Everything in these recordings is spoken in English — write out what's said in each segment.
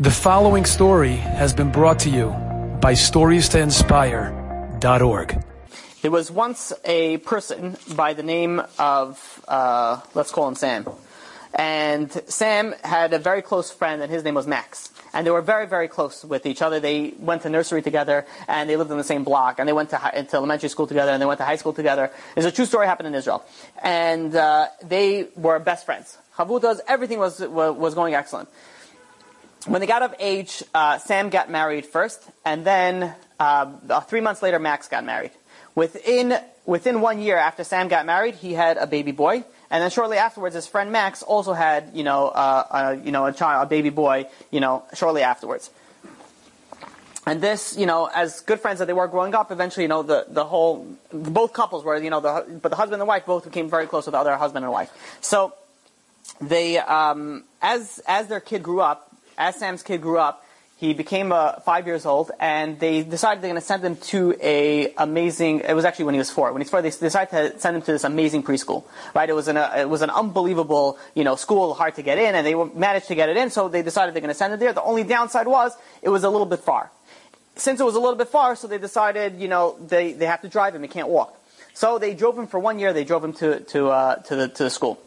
The following story has been brought to you by StoriesToInspire.org. There was once a person by the name of, uh, let's call him Sam. And Sam had a very close friend, and his name was Max. And they were very, very close with each other. They went to nursery together, and they lived in the same block, and they went to, to elementary school together, and they went to high school together. There's a true story happened in Israel. And uh, they were best friends. Chavutas, everything was, was going excellent when they got of age, uh, Sam got married first, and then uh, three months later, Max got married. Within within one year after Sam got married, he had a baby boy, and then shortly afterwards, his friend Max also had you know uh, a, you know a child, a baby boy, you know shortly afterwards. And this, you know, as good friends that they were growing up, eventually, you know, the, the whole, both couples were, you know, the, but the husband and wife both became very close with the other husband and wife. So, they, um, as, as their kid grew up, as Sam's kid grew up, he became uh, five years old, and they decided they're going to send him to a amazing. It was actually when he was four. When he's four, they decided to send him to this amazing preschool. Right? It was an uh, it was an unbelievable you know school, hard to get in, and they managed to get it in. So they decided they're going to send him there. The only downside was it was a little bit far. Since it was a little bit far, so they decided you know they, they have to drive him. He can't walk. So they drove him for one year. They drove him to to uh, to the to the school.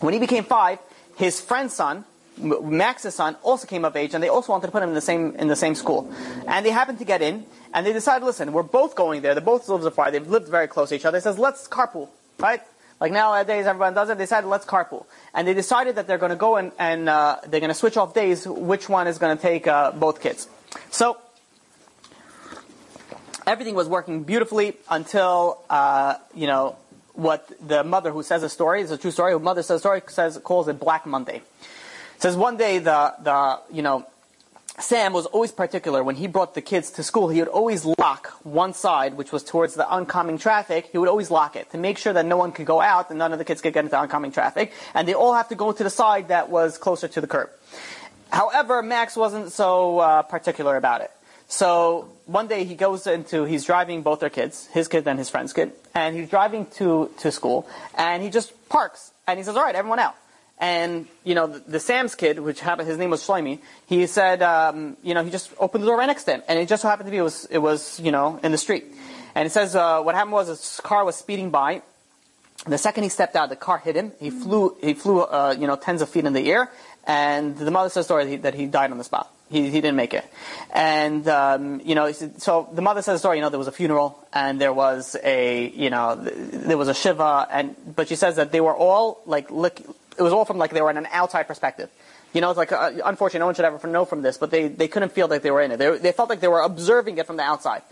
When he became five, his friend's son Max's son also came of age, and they also wanted to put him in the same in the same school. And they happened to get in, and they decided, listen, we're both going there. They both live far. They've lived very close to each other. They says, let's carpool, right? Like nowadays, everyone does it. They decided, let's carpool, and they decided that they're going to go and, and uh, they're going to switch off days. Which one is going to take uh, both kids? So everything was working beautifully until uh, you know what the mother who says the story is a true story. Who mother says the story says calls it Black Monday. Says one day the, the, you know, Sam was always particular. When he brought the kids to school, he would always lock one side, which was towards the oncoming traffic. He would always lock it to make sure that no one could go out and none of the kids could get into oncoming traffic. And they all have to go to the side that was closer to the curb. However, Max wasn't so uh, particular about it. So one day he goes into, he's driving both their kids, his kid and his friend's kid, and he's driving to, to school, and he just parks, and he says, alright, everyone out. And, you know, the, the, Sam's kid, which happened, his name was Shlomi, he said, um, you know, he just opened the door right next to him. And it just so happened to be, it was, it was you know, in the street. And it says, uh, what happened was his car was speeding by. The second he stepped out, the car hit him. He flew, he flew, uh, you know, tens of feet in the air. And the mother says the story that he, that he died on the spot. He, he didn't make it. And, um, you know, so the mother says the story, you know, there was a funeral and there was a, you know, there was a shiva and, but she says that they were all like lick, it was all from like they were in an outside perspective. You know, it's like, uh, unfortunately, no one should ever know from this, but they, they couldn't feel like they were in it. They, they felt like they were observing it from the outside.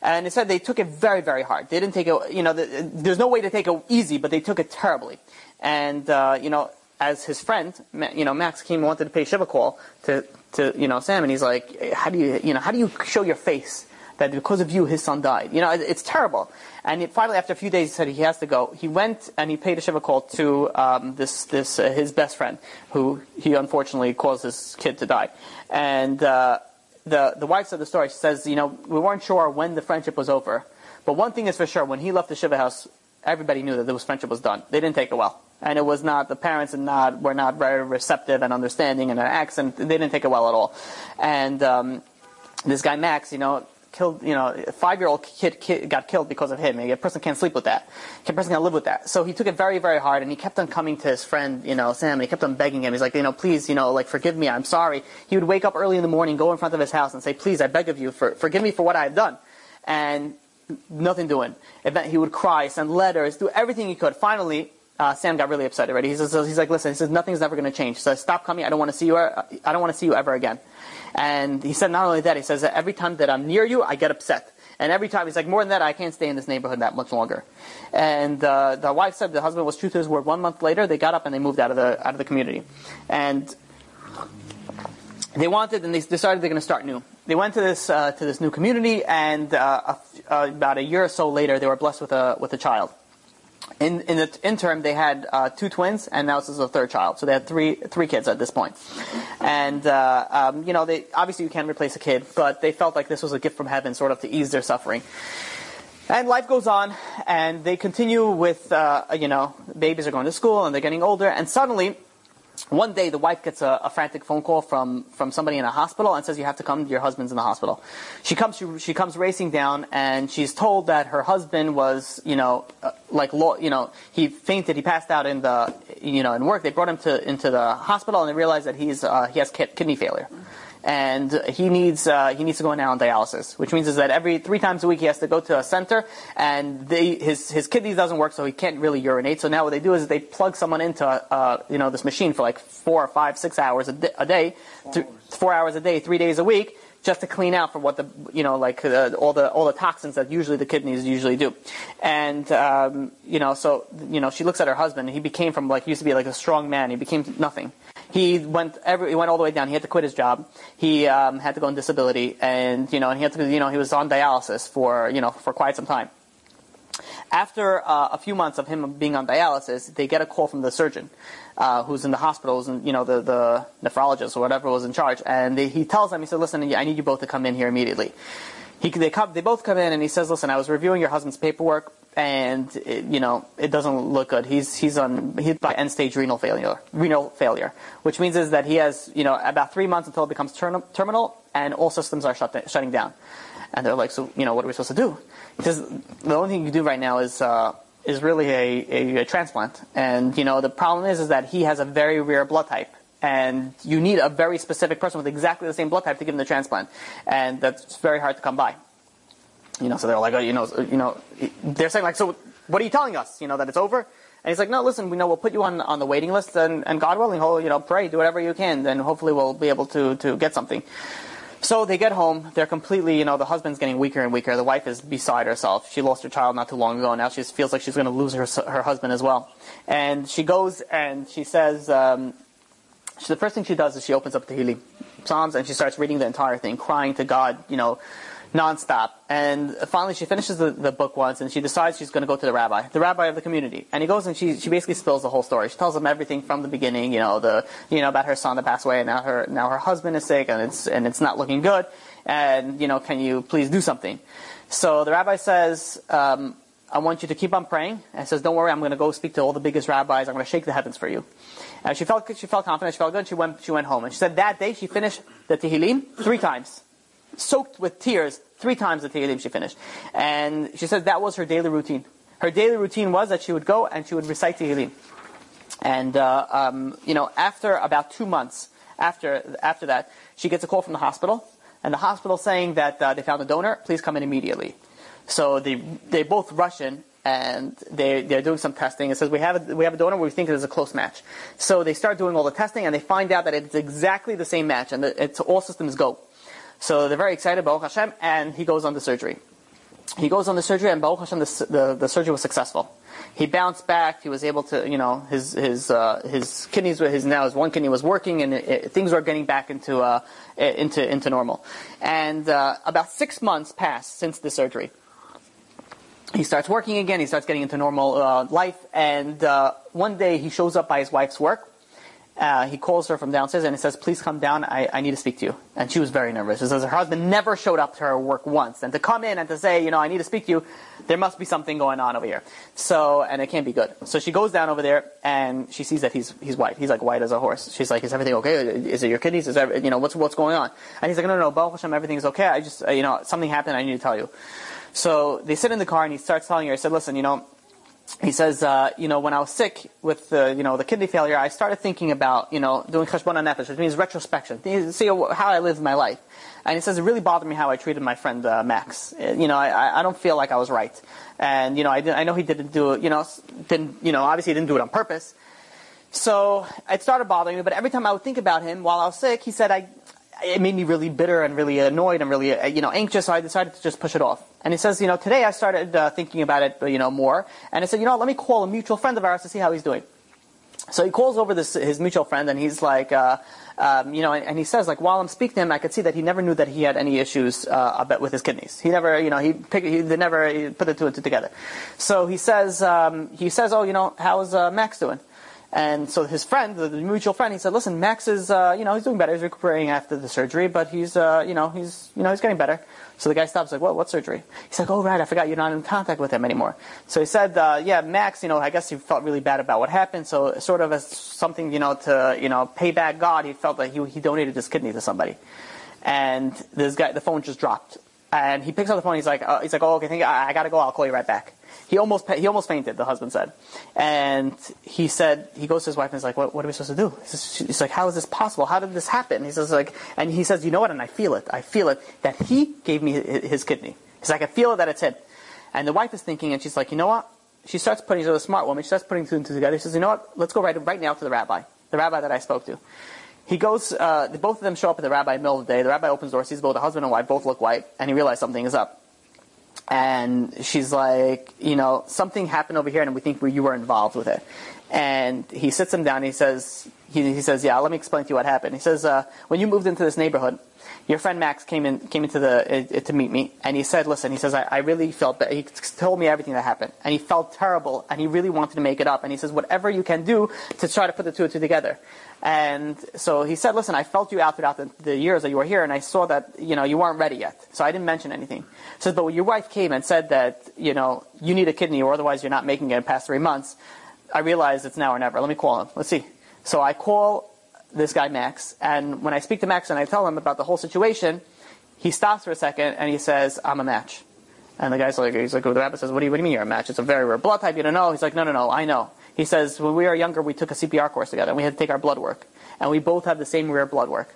And said they took it very, very hard. They didn't take it, you know, the, there's no way to take it easy, but they took it terribly. And, uh, you know, as his friend, you know, Max came wanted to pay Shiva call to, to, you know, Sam, and he's like, how do you, you know, how do you show your face that because of you his son died? You know, it's terrible. And he, finally, after a few days, he said he has to go. He went and he paid a shiva call to um, this, this uh, his best friend, who he unfortunately caused his kid to die. And uh, the the wife said the story. She says, you know, we weren't sure when the friendship was over, but one thing is for sure: when he left the shiva house, everybody knew that this friendship was done. They didn't take it well, and it was not the parents and not were not very receptive and understanding and an accent. They didn't take it well at all. And um, this guy Max, you know, killed, you know, a five-year-old kid, kid, got killed because of him. A person can't sleep with that. A person can't live with that. So he took it very, very hard, and he kept on coming to his friend, you know, Sam, and he kept on begging him. He's like, you know, please, you know, like, forgive me, I'm sorry. He would wake up early in the morning, go in front of his house, and say, please, I beg of you, for, forgive me for what I have done. And nothing doing. He would cry, send letters, do everything he could. Finally, uh, Sam got really upset already. He says, he's like, listen, he says, nothing's never going to change. Says, stop coming. I don't want to see you. I don't want to see you ever again. And he said, not only that, he says that every time that I'm near you, I get upset. And every time he's like, more than that, I can't stay in this neighborhood that much longer. And uh, the wife said the husband was true to his word. One month later, they got up and they moved out of the out of the community, and they wanted and they decided they're going to start new. They went to this uh, to this new community, and uh, uh, about a year or so later, they were blessed with a with a child. In, in the interim, they had uh, two twins, and now this is a third child. So they had three three kids at this point. And uh, um, you know, they obviously you can't replace a kid, but they felt like this was a gift from heaven, sort of to ease their suffering. And life goes on, and they continue with uh, you know, babies are going to school and they're getting older, and suddenly One day, the wife gets a, a, frantic phone call from, from somebody in a hospital and says, "You have to come. Your husband's in the hospital." She comes. She, she comes racing down, and she's told that her husband was, you know, uh, like, you know, he fainted. He passed out in the, you know, in work. They brought him to into the hospital, and they realized that he's uh, he has kidney failure and he needs uh, he needs to go now on dialysis, which means is that every three times a week he has to go to a center, and they, his his kidneys doesn't work, so he can't really urinate. So now what they do is they plug someone into uh, you know this machine for like four or five six hours a, di- a day, four, th- hours. four hours a day, three days a week. Just to clean out for what the you know like uh, all the all the toxins that usually the kidneys usually do, and um, you know so you know she looks at her husband. And he became from like used to be like a strong man. He became nothing he went every, he went all the way down. He had to quit his job. He um, had to go on disability, and you know, and he had to, you know, he was on dialysis for you know for quite some time. After uh, a few months of him being on dialysis, they get a call from the surgeon, uh, who's in the hospitals, and you know the, the nephrologist or whatever was in charge, and they, he tells them, he said, "Listen, I need you both to come in here immediately." He, they, come, they both come in, and he says, "Listen, I was reviewing your husband's paperwork and it, you know it doesn't look good. He's he's on he's by end stage renal failure, renal failure, which means is that he has you know about three months until it becomes ter- terminal, and all systems are shut shutting down. And they're like, so you know what are we supposed to do? Because the only thing you can do right now is. Uh, is really a, a, a transplant, and you know the problem is is that he has a very rare blood type, and you need a very specific person with exactly the same blood type to give him the transplant, and that's very hard to come by. You know, so they're like, oh, you know, you know, they're saying like, so what are you telling us? You know, that it's over? And he's like, no, listen, we know we'll put you on, on the waiting list and, and God willing, you know, pray, do whatever you can, then hopefully we'll be able to, to get something. So they get home, they're completely, you know, the husband's getting weaker and weaker, the wife is beside herself. She lost her child not too long ago, and now she feels like she's going to lose her, her husband as well. And she goes and she says, um, she, the first thing she does is she opens up the Tehillim Psalms and she starts reading the entire thing, crying to God, you know, nonstop. And finally, she finishes the, the book once, and she decides she's going to go to the rabbi, the rabbi of the community. And he goes and she, she basically spills the whole story. She tells him everything from the beginning, you know, the you know about her son that passed away, and now her now her husband is sick, and it's and it's not looking good. And you know, can you please do something? So the rabbi says. Um, I want you to keep on praying. And says, "Don't worry, I'm going to go speak to all the biggest rabbis. I'm going to shake the heavens for you." And she felt she felt confident. She felt good. She went she went home, and she said that day she finished the Tehillim three times, soaked with tears Three times the Tehillim she finished. And she said that was her daily routine. Her daily routine was that she would go and she would recite Tehillim. And, uh, um, you know, after about two months after, after that, she gets a call from the hospital. And the hospital saying that uh, they found a donor, please come in immediately. So they, they both rush in and they, they're doing some testing. It says we have a, we have a donor we think it is a close match. So they start doing all the testing and they find out that it's exactly the same match and it's all systems go. So they're very excited, Baruch Hashem, and he goes on the surgery. He goes on the surgery, and Baruch Hashem, the, the, the surgery was successful. He bounced back. He was able to, you know, his his uh, his kidneys were his now his one kidney was working, and it, it, things were getting back into uh, into into normal. And uh, about six months passed since the surgery. He starts working again. He starts getting into normal uh, life, and uh, one day he shows up by his wife's work uh, he calls her from downstairs and he says, please come down, I, I need to speak to you. And she was very nervous. She says her husband never showed up to her work once. And to come in and to say, you know, I need to speak to you, there must be something going on over here. So, and it can't be good. So she goes down over there and she sees that he's, he's white. He's like white as a horse. She's like, is everything okay? Is it your kidneys? Is that, you know, what's, what's going on? And he's like, no, no, no, Baruch Hashem, everything's okay. I just, uh, you know, something happened, I need to tell you. So they sit in the car and he starts telling her, he said, listen, you know, he says, uh, you know, when I was sick with the, you know, the kidney failure, I started thinking about, you know, doing cheshbon nefesh, which means retrospection, see how I lived my life. And he says, it really bothered me how I treated my friend uh, Max. Uh, you know, I, I don't feel like I was right. And, you know, I, didn't, I know he didn't do it, you know, didn't, you know, obviously he didn't do it on purpose. So it started bothering me, but every time I would think about him while I was sick, he said, I, it made me really bitter and really annoyed and really, uh, you know, anxious, so I decided to just push it off. And he says, you know, today I started uh, thinking about it, you know, more. And I said, you know, let me call a mutual friend of ours to see how he's doing. So he calls over this his mutual friend, and he's like, uh, um, you know, and, and, he says, like, while I'm speaking to him, I could see that he never knew that he had any issues uh, with his kidneys. He never, you know, he pick, he never put the two and two together. So he says, um, he says, oh, you know, how's uh, Max doing? And so his friend, the, the mutual friend, he said, "Listen, Max is, uh, you know, he's doing better. He's recuperating after the surgery, but he's, uh, you know, he's, you know, he's getting better." So the guy stops, like, "What? What surgery?" He's like, "Oh, right, I forgot you're not in contact with him anymore." So he said, uh, "Yeah, Max, you know, I guess he felt really bad about what happened. So sort of as something, you know, to, you know, pay back God, he felt that he, he donated his kidney to somebody." And this guy, the phone just dropped, and he picks up the phone. He's like, uh, "He's like, oh, okay, I, I gotta go. I'll call you right back." He almost he almost fainted. The husband said, and he said he goes to his wife and he's like, "What, what are we supposed to do?" He's like, "How is this possible? How did this happen?" He says like, and he says, "You know what?" And I feel it. I feel it that he gave me his kidney. He's like, "I feel it that it's him." And the wife is thinking, and she's like, "You know what?" She starts putting. She's a smart woman. She starts putting two and two together. She says, "You know what? Let's go right right now to the rabbi, the rabbi that I spoke to." He goes. Uh, both of them show up at the rabbi in the middle of the day. The rabbi opens the door, sees both the husband and wife both look white, and he realizes something is up and she's like, you know, something happened over here, and we think you were involved with it. And he sits him down. And he says, he, he, says, yeah, let me explain to you what happened. He says, uh, when you moved into this neighborhood, your friend Max came in, came into the uh, to meet me, and he said, listen, he says, I, I really felt bad. He told me everything that happened, and he felt terrible, and he really wanted to make it up. And he says, whatever you can do to try to put the two and two together. And so he said, listen, I felt you out throughout the, the, years that you were here, and I saw that, you know, you weren't ready yet. So I didn't mention anything. Says, but your wife came and said that, you know, you need a kidney or otherwise you're not making it past three months, I realized it's now or never. Let me call him. Let's see. So I call this guy Max, and when I speak to Max and I tell him about the whole situation, he stops for a second and he says, I'm a match. And the guy's like, he's like, the rabbi says, what do, you, what do you mean you're a match? It's a very rare blood type, you don't know. He's like, no, no, no, I know. He says, when we were younger, we took a CPR course together, and we had to take our blood work, and we both have the same rare blood work.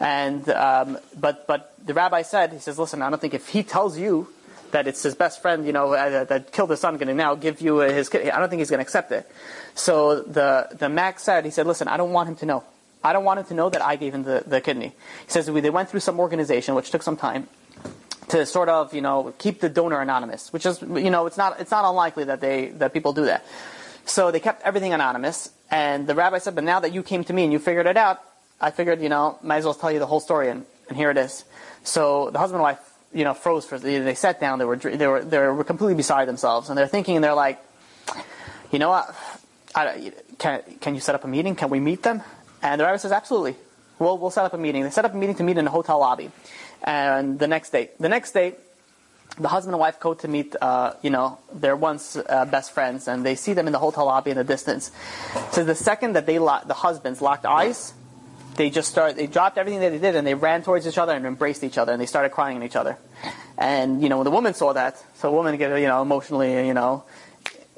And um, but but the rabbi said, he says, listen, I don't think if he tells you that it's his best friend, you know, uh, that killed his son, going to now give you his kid, I don't think he's going to accept it. So the the Max said, he said, listen, I don't want him to know. I don't want him to know that I gave him the, the kidney. He says we, they went through some organization, which took some time, to sort of, you know, keep the donor anonymous, which is, you know, it's not, it's not unlikely that they, that people do that. So they kept everything anonymous. And the rabbi said, but now that you came to me and you figured it out, I figured, you know, might as well tell you the whole story, and, and here it is. So the husband and wife, you know, froze for, they, sat down, they were, they were, they were completely beside themselves, and they're thinking, and they're like, you know what, I, can, can you set up a meeting? Can we meet them? And the rabbi says, absolutely. We'll, we'll set up a meeting. They set up a meeting to meet in a hotel lobby. And the next day, the next day, the husband and wife go to meet, uh, you know, their once uh, best friends, and they see them in the hotel lobby in the distance. So the second that they, the husbands locked eyes, they just start, they dropped everything that they did, and they ran towards each other and embraced each other, and they started crying at each other. And you know, when the woman saw that, so the woman get, you know, emotionally, you know,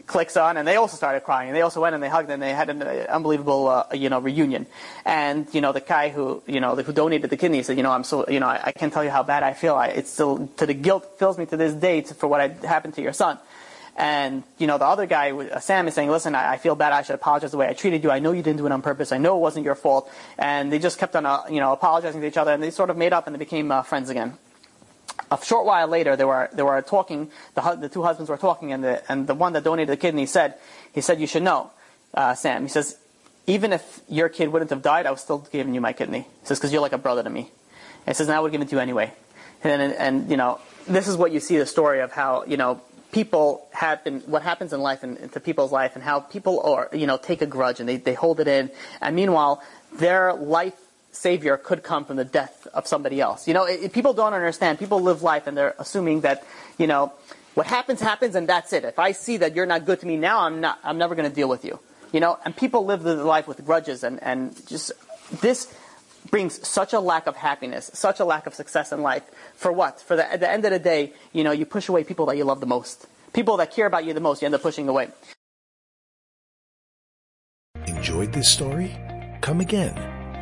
clicks on, and they also started crying. And they also went and they hugged, and they had an uh, unbelievable, uh, you know, reunion. And you know, the guy who, you know, who donated the kidney said, you know, I'm so, you know, I, I can't tell you how bad I feel. I, it's still to the guilt fills me to this day for what had happened to your son. And you know, the other guy, uh, Sam, is saying, "Listen, I, I, feel bad. I should apologize the way I treated you. I know you didn't do it on purpose. I know it wasn't your fault." And they just kept on, uh, you know, apologizing to each other, and they sort of made up and they became uh, friends again a short while later, they were they were talking. The, the two husbands were talking, and the and the one that donated the kidney said, he said, "You should know, uh, Sam." He says, "Even if your kid wouldn't have died, I was still giving you my kidney." He says, "Because you're like a brother to me." And he says, "And I would give it to you anyway." And, and and you know, this is what you see the story of how you know people happen, what happens in life and to people's life, and how people are you know take a grudge and they they hold it in, and meanwhile their life savior could come from the death of somebody else. You know, it, people don't understand. People live life and they're assuming that, you know, what happens happens and that's it. If I see that you're not good to me now, I'm not. I'm never going to deal with you. You know, and people live their life with grudges and and just this brings such a lack of happiness, such a lack of success in life. For what? For the, at the end of the day, you know, you push away people that you love the most. People that care about you the most, you end up pushing away. Enjoyed this story? Come again.